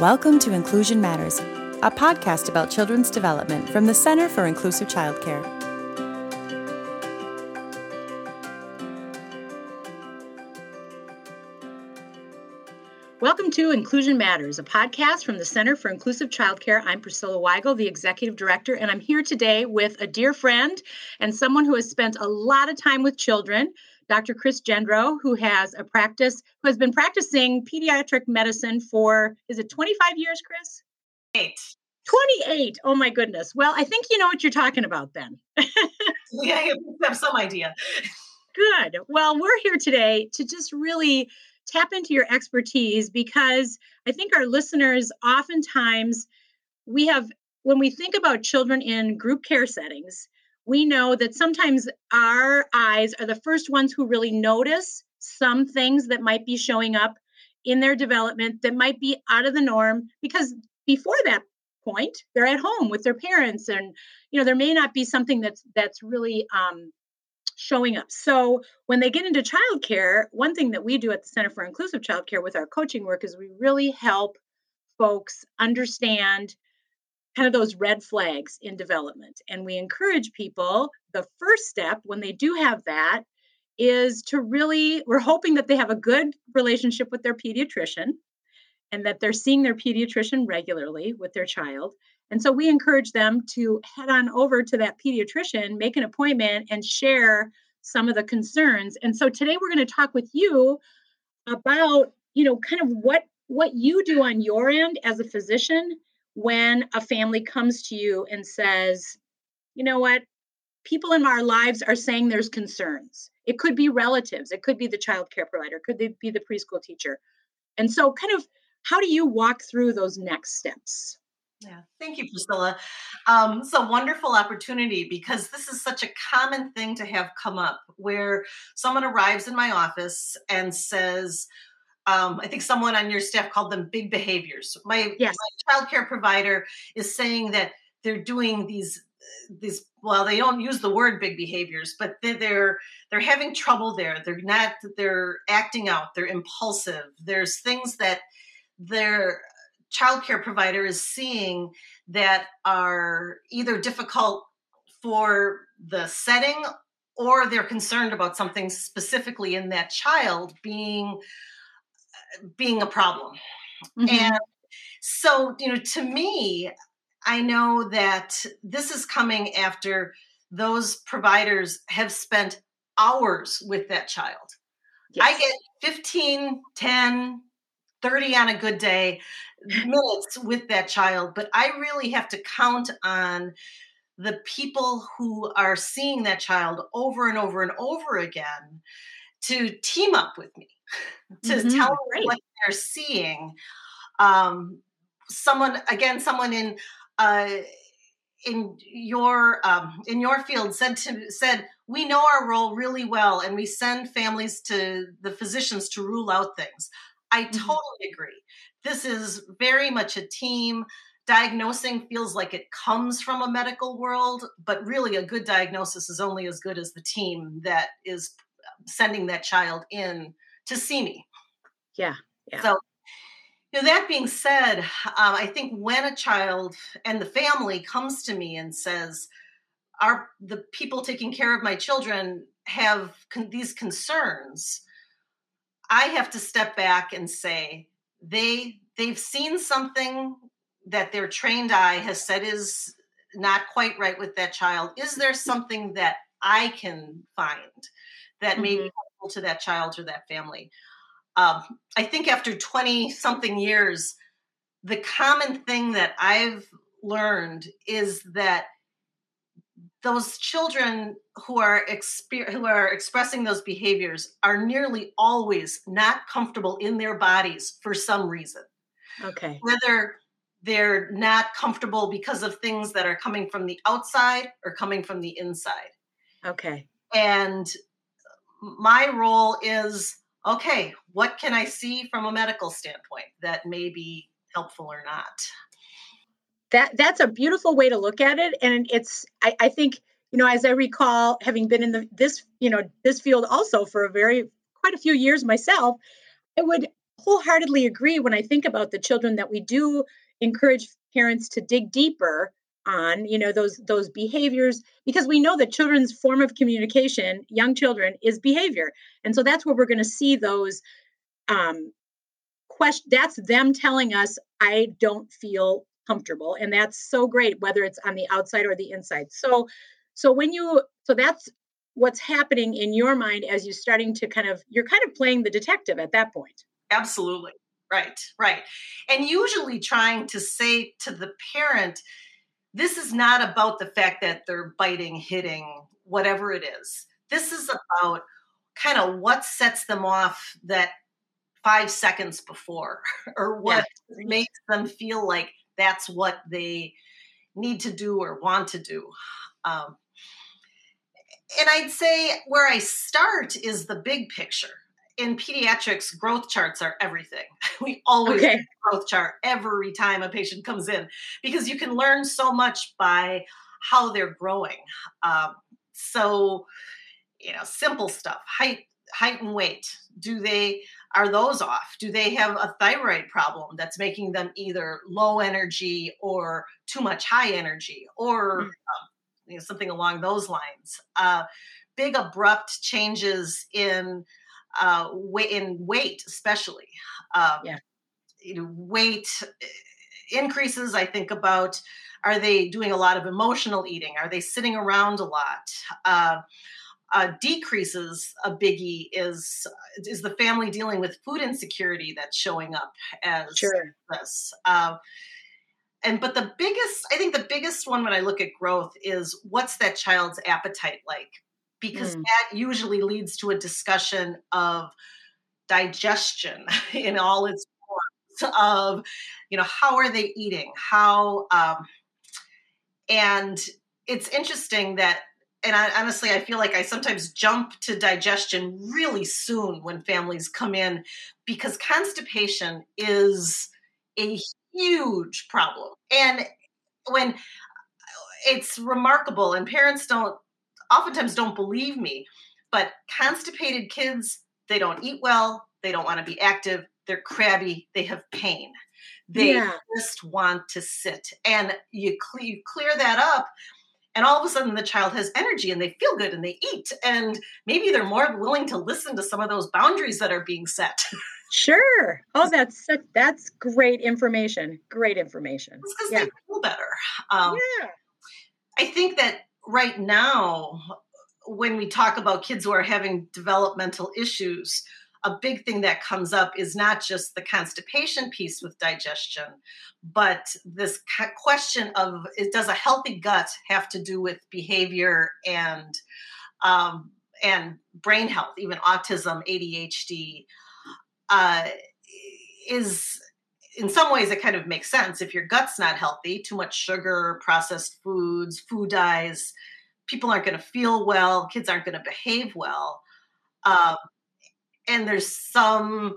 Welcome to Inclusion Matters, a podcast about children's development from the Center for Inclusive Childcare. Welcome to Inclusion Matters, a podcast from the Center for Inclusive Childcare. I'm Priscilla Weigel, the Executive Director, and I'm here today with a dear friend and someone who has spent a lot of time with children, Dr. Chris Gendro, who has a practice, who has been practicing pediatric medicine for, is it 25 years, Chris? Eight. 28. Oh my goodness. Well, I think you know what you're talking about then. yeah, I have some idea. Good. Well, we're here today to just really tap into your expertise because I think our listeners oftentimes we have when we think about children in group care settings, we know that sometimes our eyes are the first ones who really notice some things that might be showing up in their development that might be out of the norm because before that point they're at home with their parents and you know there may not be something that's that's really um, showing up. So when they get into childcare one thing that we do at the center for inclusive childcare with our coaching work is we really help folks understand kind of those red flags in development. And we encourage people, the first step when they do have that is to really, we're hoping that they have a good relationship with their pediatrician and that they're seeing their pediatrician regularly with their child. And so we encourage them to head on over to that pediatrician, make an appointment, and share some of the concerns. And so today we're going to talk with you about, you know, kind of what what you do on your end as a physician when a family comes to you and says, you know what, people in our lives are saying there's concerns. It could be relatives, it could be the child care provider, could they be the preschool teacher. And so, kind of, how do you walk through those next steps? Yeah, thank you, Priscilla. Um, it's a wonderful opportunity because this is such a common thing to have come up where someone arrives in my office and says, um, I think someone on your staff called them big behaviors. My, yes. my child care provider is saying that they're doing these these well they don't use the word big behaviors but they're, they're they're having trouble there they're not they're acting out they're impulsive there's things that their child care provider is seeing that are either difficult for the setting or they're concerned about something specifically in that child being being a problem. Mm-hmm. And so, you know, to me, I know that this is coming after those providers have spent hours with that child. Yes. I get 15, 10, 30 on a good day minutes with that child, but I really have to count on the people who are seeing that child over and over and over again to team up with me to mm-hmm, tell what they're seeing. Um, someone again, someone in uh, in your um, in your field said to said we know our role really well, and we send families to the physicians to rule out things. I mm-hmm. totally agree. This is very much a team. Diagnosing feels like it comes from a medical world, but really a good diagnosis is only as good as the team that is sending that child in to see me. Yeah. yeah. So, you know, that being said, um, I think when a child and the family comes to me and says, "Are the people taking care of my children have con- these concerns?" I have to step back and say they they've seen something that their trained eye has said is not quite right with that child. Is there something that I can find that mm-hmm. may to that child or that family? um, I think after 20 something years, the common thing that I've learned is that those children who are exper- who are expressing those behaviors are nearly always not comfortable in their bodies for some reason. Okay. Whether they're not comfortable because of things that are coming from the outside or coming from the inside. Okay. And my role is okay, what can I see from a medical standpoint that may be helpful or not? That that's a beautiful way to look at it. And it's I, I think, you know, as I recall, having been in the this, you know, this field also for a very quite a few years myself, I would wholeheartedly agree when I think about the children that we do encourage parents to dig deeper on you know those those behaviors because we know that children's form of communication young children is behavior. And so that's where we're going to see those um question that's them telling us i don't feel comfortable. And that's so great whether it's on the outside or the inside. So so when you so that's what's happening in your mind as you're starting to kind of you're kind of playing the detective at that point. Absolutely. Right right. And usually trying to say to the parent this is not about the fact that they're biting hitting whatever it is this is about kind of what sets them off that five seconds before or what yeah. makes them feel like that's what they need to do or want to do um, and I'd say where I start is the big picture. In pediatrics, growth charts are everything. We always okay. growth chart every time a patient comes in because you can learn so much by how they're growing. Um, so, you know, simple stuff: height, height and weight. Do they are those off? Do they have a thyroid problem that's making them either low energy or too much high energy, or mm. um, you know, something along those lines. Uh, big abrupt changes in uh, weight, in weight, especially. Um, yeah. You know, weight increases. I think about are they doing a lot of emotional eating? Are they sitting around a lot? Uh, uh, decreases a biggie is is the family dealing with food insecurity that's showing up as sure. this. Uh, and but the biggest i think the biggest one when i look at growth is what's that child's appetite like because mm. that usually leads to a discussion of digestion in all its forms of you know how are they eating how um and it's interesting that and I, honestly i feel like i sometimes jump to digestion really soon when families come in because constipation is a huge problem. And when it's remarkable, and parents don't oftentimes don't believe me, but constipated kids, they don't eat well, they don't want to be active, they're crabby, they have pain. They yeah. just want to sit. And you, cl- you clear that up, and all of a sudden the child has energy and they feel good and they eat. And maybe they're more willing to listen to some of those boundaries that are being set. Sure. Oh, that's such, that's great information. Great information. Because yeah. they feel better. Um, yeah. I think that right now, when we talk about kids who are having developmental issues, a big thing that comes up is not just the constipation piece with digestion, but this question of does a healthy gut have to do with behavior and um, and brain health, even autism, ADHD uh, is in some ways it kind of makes sense if your gut's not healthy too much sugar processed foods food dyes people aren't going to feel well kids aren't going to behave well um, and there's some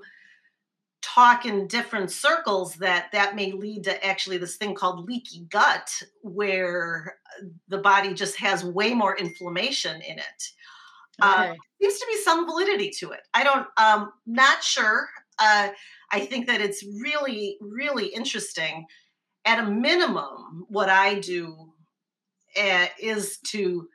talk in different circles that that may lead to actually this thing called leaky gut where the body just has way more inflammation in it uh, okay. uh, seems to be some validity to it. I don't, um, not sure. Uh, I think that it's really, really interesting. At a minimum, what I do uh, is to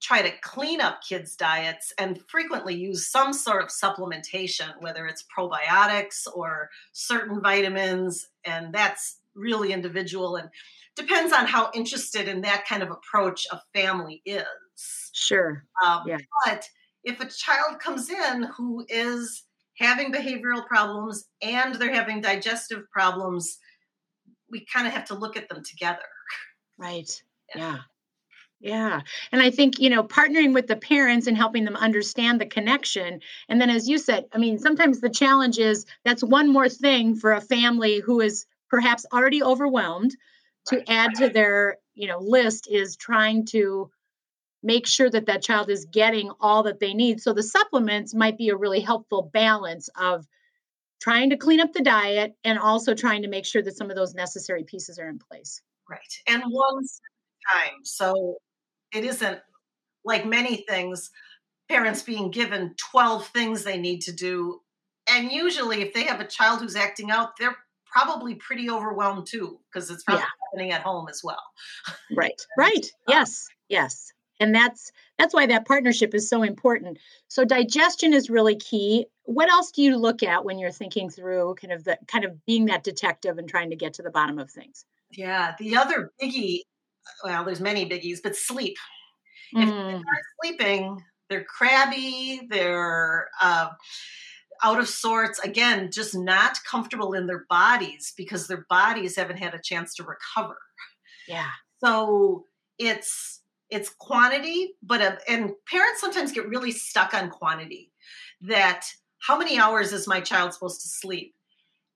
try to clean up kids' diets and frequently use some sort of supplementation, whether it's probiotics or certain vitamins. And that's really individual and depends on how interested in that kind of approach a family is. Sure. Um, yeah. But if a child comes in who is having behavioral problems and they're having digestive problems, we kind of have to look at them together. Right. Yeah. yeah. And I think, you know, partnering with the parents and helping them understand the connection. And then, as you said, I mean, sometimes the challenge is that's one more thing for a family who is perhaps already overwhelmed to right. add to their, you know, list is trying to make sure that that child is getting all that they need. So the supplements might be a really helpful balance of trying to clean up the diet and also trying to make sure that some of those necessary pieces are in place. Right. And one time. So it isn't like many things, parents being given 12 things they need to do and usually if they have a child who's acting out, they're probably pretty overwhelmed too because it's probably yeah. happening at home as well. Right. Right. Yes. Yes. And that's that's why that partnership is so important. So digestion is really key. What else do you look at when you're thinking through kind of the kind of being that detective and trying to get to the bottom of things? Yeah, the other biggie, well, there's many biggies, but sleep. Mm. If they're not sleeping, they're crabby, they're uh, out of sorts. Again, just not comfortable in their bodies because their bodies haven't had a chance to recover. Yeah. So it's it's quantity, but uh, and parents sometimes get really stuck on quantity. That how many hours is my child supposed to sleep?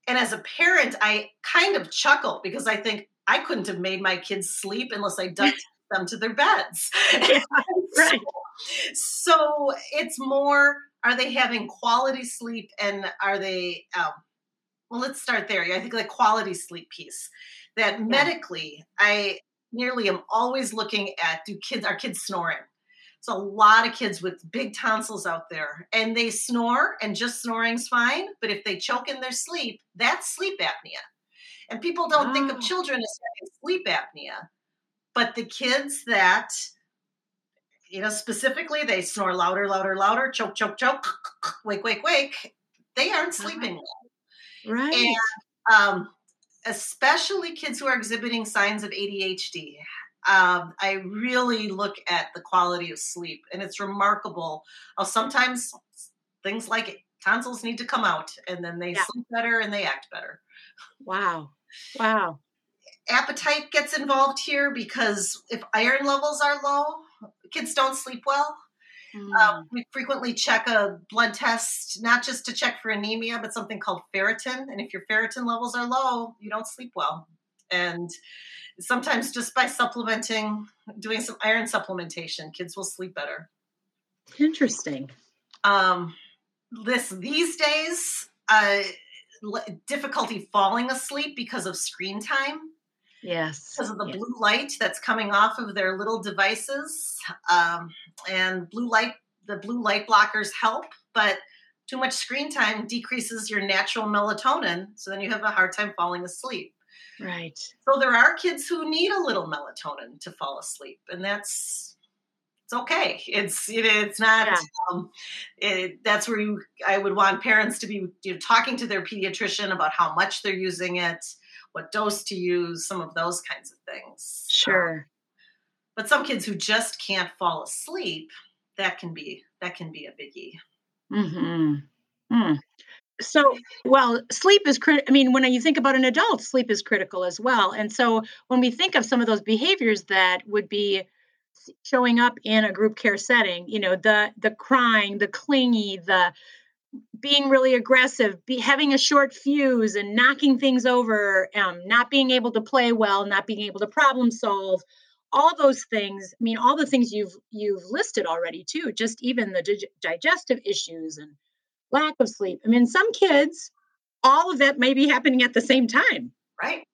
And as a parent, I kind of chuckle because I think I couldn't have made my kids sleep unless I ducked them to their beds. Yeah, right. so, so it's more are they having quality sleep and are they um, well let's start there i think the quality sleep piece that medically i nearly am always looking at do kids are kids snoring so a lot of kids with big tonsils out there and they snore and just snoring's fine but if they choke in their sleep that's sleep apnea and people don't think of children as having sleep apnea but the kids that you know, specifically they snore louder, louder, louder, choke, choke, choke, wake, wake, wake. They aren't sleeping well. Right. And um, especially kids who are exhibiting signs of ADHD. Um, I really look at the quality of sleep, and it's remarkable how sometimes things like tonsils need to come out, and then they yeah. sleep better and they act better. Wow. Wow. Appetite gets involved here because if iron levels are low, kids don't sleep well. Mm. Um, we frequently check a blood test, not just to check for anemia, but something called ferritin. And if your ferritin levels are low, you don't sleep well. And sometimes just by supplementing, doing some iron supplementation, kids will sleep better. Interesting. Um, this these days, uh, difficulty falling asleep because of screen time Yes. Because of the yes. blue light that's coming off of their little devices. Um, and blue light, the blue light blockers help, but too much screen time decreases your natural melatonin. So then you have a hard time falling asleep. Right. So there are kids who need a little melatonin to fall asleep, and that's it's okay. It's it, it's not. Yeah. Um, it, that's where you. I would want parents to be you know, talking to their pediatrician about how much they're using it, what dose to use, some of those kinds of things. Sure. Um, but some kids who just can't fall asleep, that can be that can be a biggie. Mm-hmm. Mm. So, well, sleep is critical. I mean, when you think about an adult, sleep is critical as well. And so, when we think of some of those behaviors that would be showing up in a group care setting, you know, the the crying, the clingy, the being really aggressive, be, having a short fuse and knocking things over, um, not being able to play well, not being able to problem solve, all those things. I mean, all the things you've you've listed already too. Just even the dig- digestive issues and lack of sleep. I mean, some kids, all of that may be happening at the same time. Right.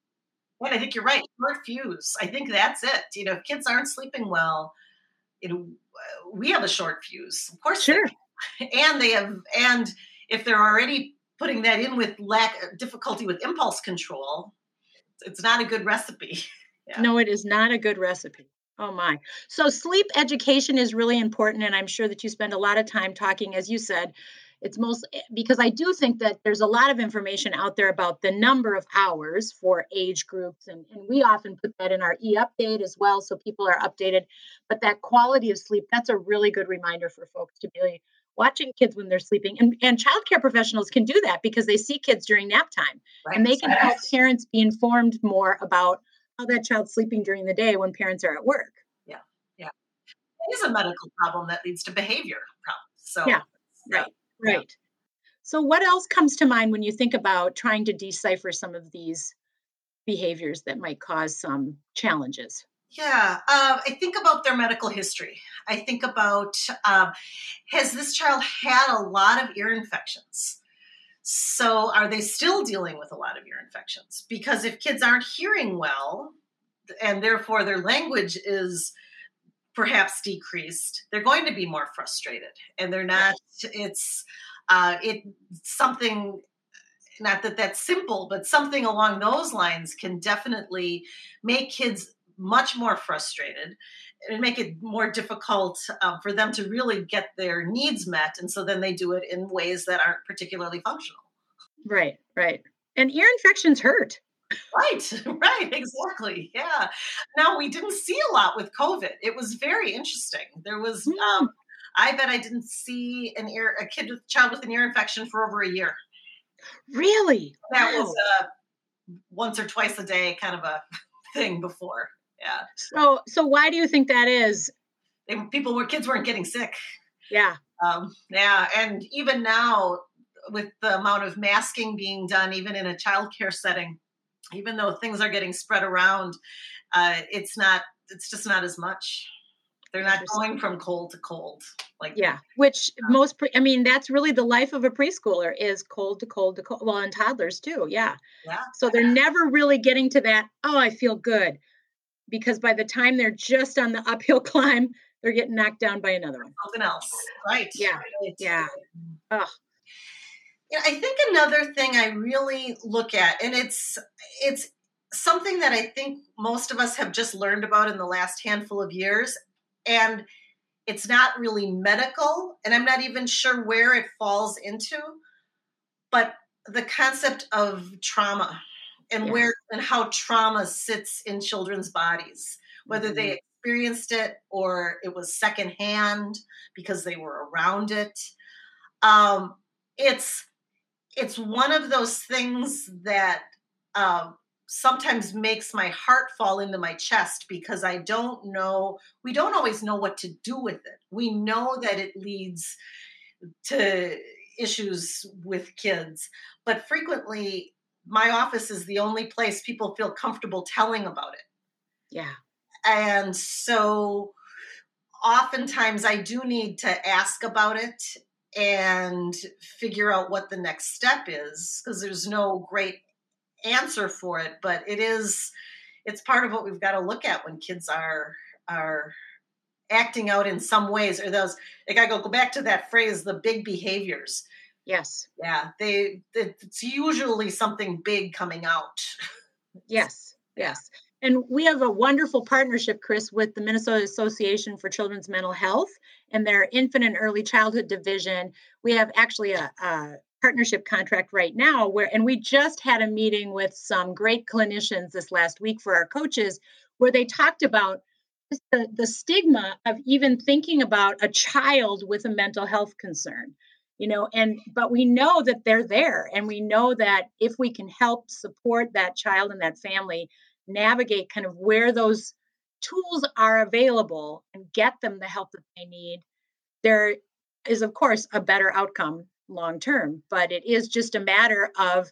Well, I think you're right. Short fuse. I think that's it. You know, if kids aren't sleeping well, you know, we have a short fuse. Of course, sure and they have and if they're already putting that in with lack difficulty with impulse control it's not a good recipe. Yeah. no it is not a good recipe. Oh my. So sleep education is really important and i'm sure that you spend a lot of time talking as you said it's most eh, because i do think that there's a lot of information out there about the number of hours for age groups and, and we often put that in our e-update as well so people are updated. But that quality of sleep that's a really good reminder for folks to be watching kids when they're sleeping. And, and childcare professionals can do that because they see kids during nap time right. and they can help parents be informed more about how that child's sleeping during the day when parents are at work. Yeah. Yeah. It is a medical problem that leads to behavior problems. So, yeah. Right. Yeah. Right. So, what else comes to mind when you think about trying to decipher some of these behaviors that might cause some challenges? Yeah, uh, I think about their medical history. I think about um, has this child had a lot of ear infections? So are they still dealing with a lot of ear infections? Because if kids aren't hearing well, and therefore their language is perhaps decreased, they're going to be more frustrated, and they're not. It's uh, it something not that that's simple, but something along those lines can definitely make kids much more frustrated and make it more difficult um, for them to really get their needs met. And so then they do it in ways that aren't particularly functional. Right, right. And ear infections hurt. Right, right, exactly. Yeah. Now we didn't see a lot with COVID. It was very interesting. There was, mm. um, I bet I didn't see an ear, a kid with child with an ear infection for over a year. Really? That wow. was uh, once or twice a day kind of a thing before. Yeah. So, so why do you think that is? They, people were kids weren't getting sick. Yeah. Um, yeah, and even now, with the amount of masking being done, even in a childcare setting, even though things are getting spread around, uh, it's not. It's just not as much. They're not going from cold to cold. Like yeah, which most pre- I mean that's really the life of a preschooler is cold to cold to cold. Well, and toddlers too. Yeah. Yeah. So they're never really getting to that. Oh, I feel good, because by the time they're just on the uphill climb, they're getting knocked down by another one. Something else. Right. Yeah. Right. Yeah. Oh. Yeah, I think another thing I really look at, and it's it's something that I think most of us have just learned about in the last handful of years, and it's not really medical and i'm not even sure where it falls into but the concept of trauma and yeah. where and how trauma sits in children's bodies whether mm-hmm. they experienced it or it was secondhand because they were around it um, it's it's one of those things that um, sometimes makes my heart fall into my chest because I don't know, we don't always know what to do with it. We know that it leads to issues with kids, but frequently my office is the only place people feel comfortable telling about it. Yeah. And so oftentimes I do need to ask about it and figure out what the next step is because there's no great answer for it, but it is it's part of what we've got to look at when kids are are acting out in some ways or those like I go go back to that phrase the big behaviors. Yes. Yeah, they it's usually something big coming out. Yes. Yes. And we have a wonderful partnership, Chris, with the Minnesota Association for Children's Mental Health and their infant and early childhood division. We have actually a, a partnership contract right now where and we just had a meeting with some great clinicians this last week for our coaches where they talked about the, the stigma of even thinking about a child with a mental health concern you know and but we know that they're there and we know that if we can help support that child and that family navigate kind of where those tools are available and get them the help that they need there is of course a better outcome long term, but it is just a matter of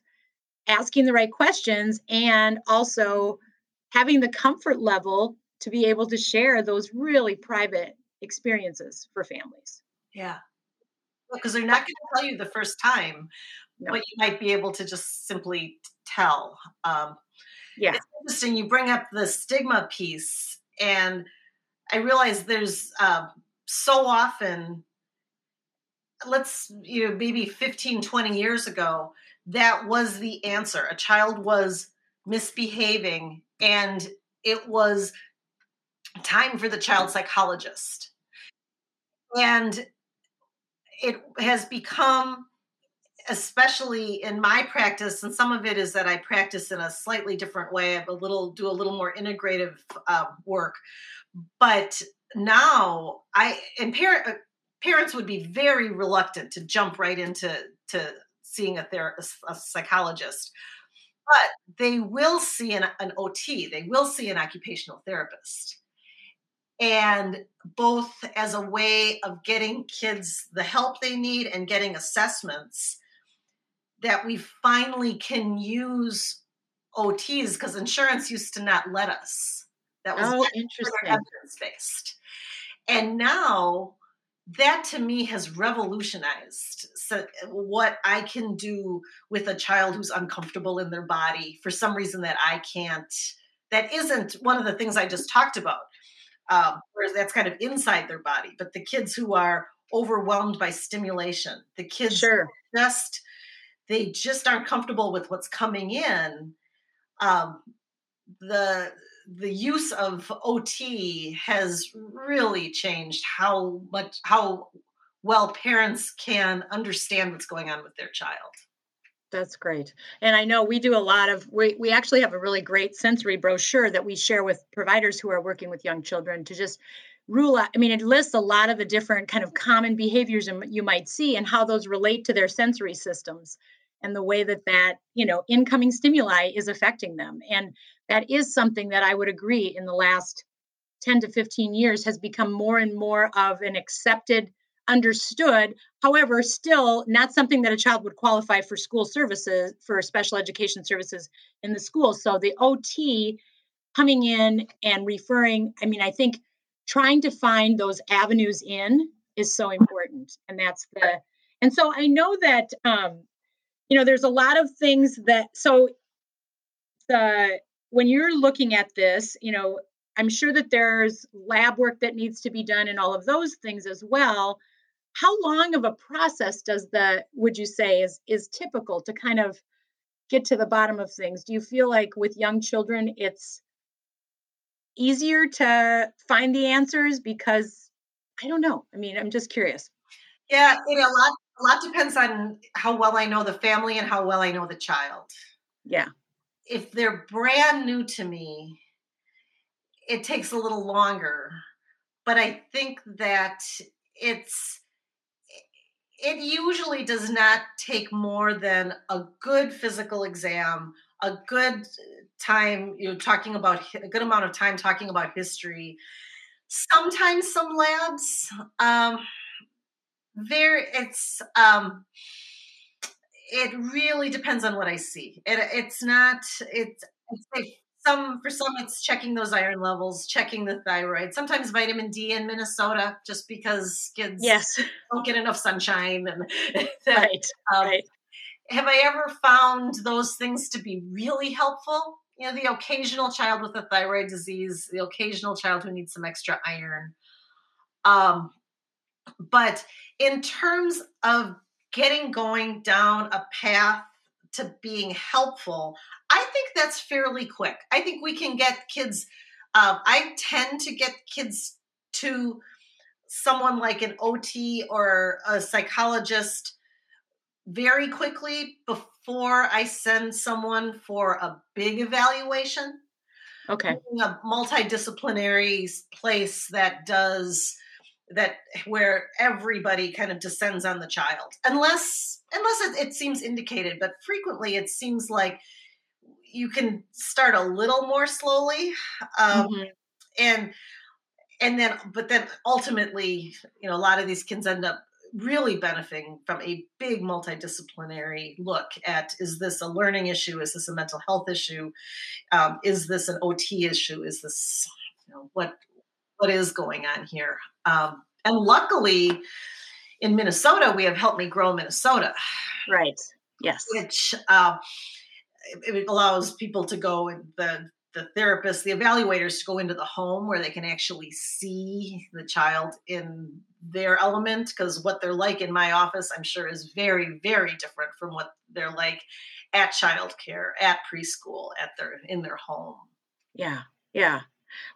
asking the right questions and also having the comfort level to be able to share those really private experiences for families. Yeah. Because they're not going to tell you the first time, no. but you might be able to just simply tell. Um, yeah. It's interesting. You bring up the stigma piece, and I realize there's uh, so often let's you know maybe 15 20 years ago that was the answer a child was misbehaving and it was time for the child psychologist and it has become especially in my practice and some of it is that i practice in a slightly different way i have a little do a little more integrative uh, work but now i and parent uh, parents would be very reluctant to jump right into to seeing a therapist, a psychologist, but they will see an, an OT, they will see an occupational therapist. And both as a way of getting kids the help they need and getting assessments, that we finally can use OTs because insurance used to not let us. That was oh, interesting. evidence based. And now that to me has revolutionized so what I can do with a child who's uncomfortable in their body for some reason that I can't. That isn't one of the things I just talked about, um, whereas that's kind of inside their body. But the kids who are overwhelmed by stimulation. The kids Sure. just they just aren't comfortable with what's coming in. Um, the the use of OT has really changed how much how well parents can understand what's going on with their child. That's great. And I know we do a lot of, we, we actually have a really great sensory brochure that we share with providers who are working with young children to just rule out. I mean, it lists a lot of the different kind of common behaviors you might see and how those relate to their sensory systems and the way that that, you know, incoming stimuli is affecting them. And that is something that I would agree in the last 10 to 15 years has become more and more of an accepted understood. However, still not something that a child would qualify for school services, for special education services in the school. So the OT coming in and referring, I mean, I think trying to find those avenues in is so important. And that's the, and so I know that, um, you know, there's a lot of things that, so the, when you're looking at this, you know, I'm sure that there's lab work that needs to be done and all of those things as well how long of a process does the would you say is is typical to kind of get to the bottom of things? Do you feel like with young children it's easier to find the answers because i don't know i mean i'm just curious. Yeah it a lot a lot depends on how well i know the family and how well i know the child. Yeah. If they're brand new to me it takes a little longer but i think that it's it usually does not take more than a good physical exam, a good time, you know, talking about a good amount of time talking about history. Sometimes some labs, um, there it's um, it really depends on what I see. It, it's not it's, it's some for some it's checking those iron levels checking the thyroid sometimes vitamin d in minnesota just because kids yes. don't get enough sunshine and that, right, um, right. have i ever found those things to be really helpful? You know the occasional child with a thyroid disease the occasional child who needs some extra iron. Um, but in terms of getting going down a path to being helpful, I think that's fairly quick. I think we can get kids, um, I tend to get kids to someone like an OT or a psychologist very quickly before I send someone for a big evaluation. Okay. A multidisciplinary place that does that where everybody kind of descends on the child unless unless it, it, seems indicated but frequently it seems like you can start a little more slowly um, mm-hmm. and and then but then ultimately you know a lot of these kids end up really benefiting from a big multidisciplinary look at is this a learning issue? Is this a mental health issue? Um, is this an ot issue? Is this you know what what is going on here. Um, and luckily, in Minnesota, we have Help Me Grow Minnesota. Right. Yes. Which uh, it allows people to go and the the therapists, the evaluators to go into the home where they can actually see the child in their element because what they're like in my office, I'm sure, is very, very different from what they're like at childcare, at preschool, at their in their home. Yeah, yeah.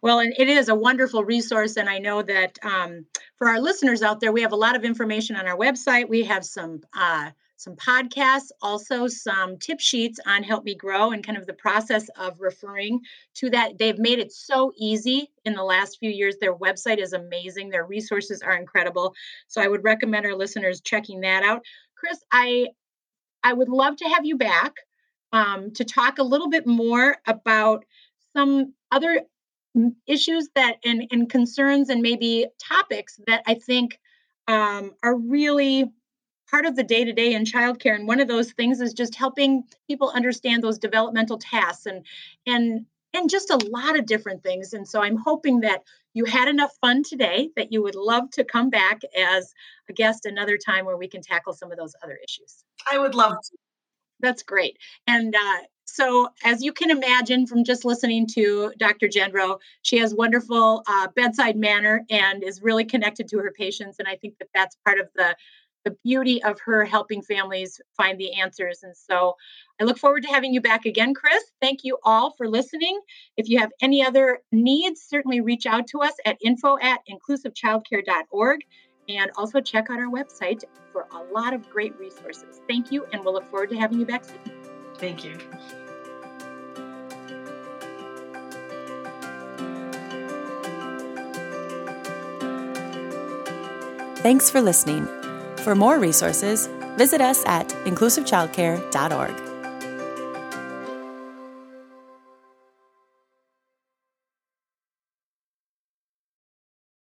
Well, and it is a wonderful resource. And I know that um, for our listeners out there, we have a lot of information on our website. We have some uh, some podcasts, also some tip sheets on Help Me Grow and kind of the process of referring to that. They've made it so easy in the last few years. Their website is amazing. Their resources are incredible. So I would recommend our listeners checking that out. Chris, I I would love to have you back um, to talk a little bit more about some other issues that and, and concerns and maybe topics that I think um, are really part of the day to day in childcare. And one of those things is just helping people understand those developmental tasks and and and just a lot of different things. And so I'm hoping that you had enough fun today that you would love to come back as a guest another time where we can tackle some of those other issues. I would love to. That's great. And uh, so, as you can imagine from just listening to Dr. Gendro, she has wonderful uh, bedside manner and is really connected to her patients. And I think that that's part of the the beauty of her helping families find the answers. And so I look forward to having you back again, Chris. Thank you all for listening. If you have any other needs, certainly reach out to us at info at inclusivechildcare.org and also check out our website for a lot of great resources. Thank you, and we'll look forward to having you back soon. Thank you. Thanks for listening. For more resources, visit us at inclusivechildcare.org.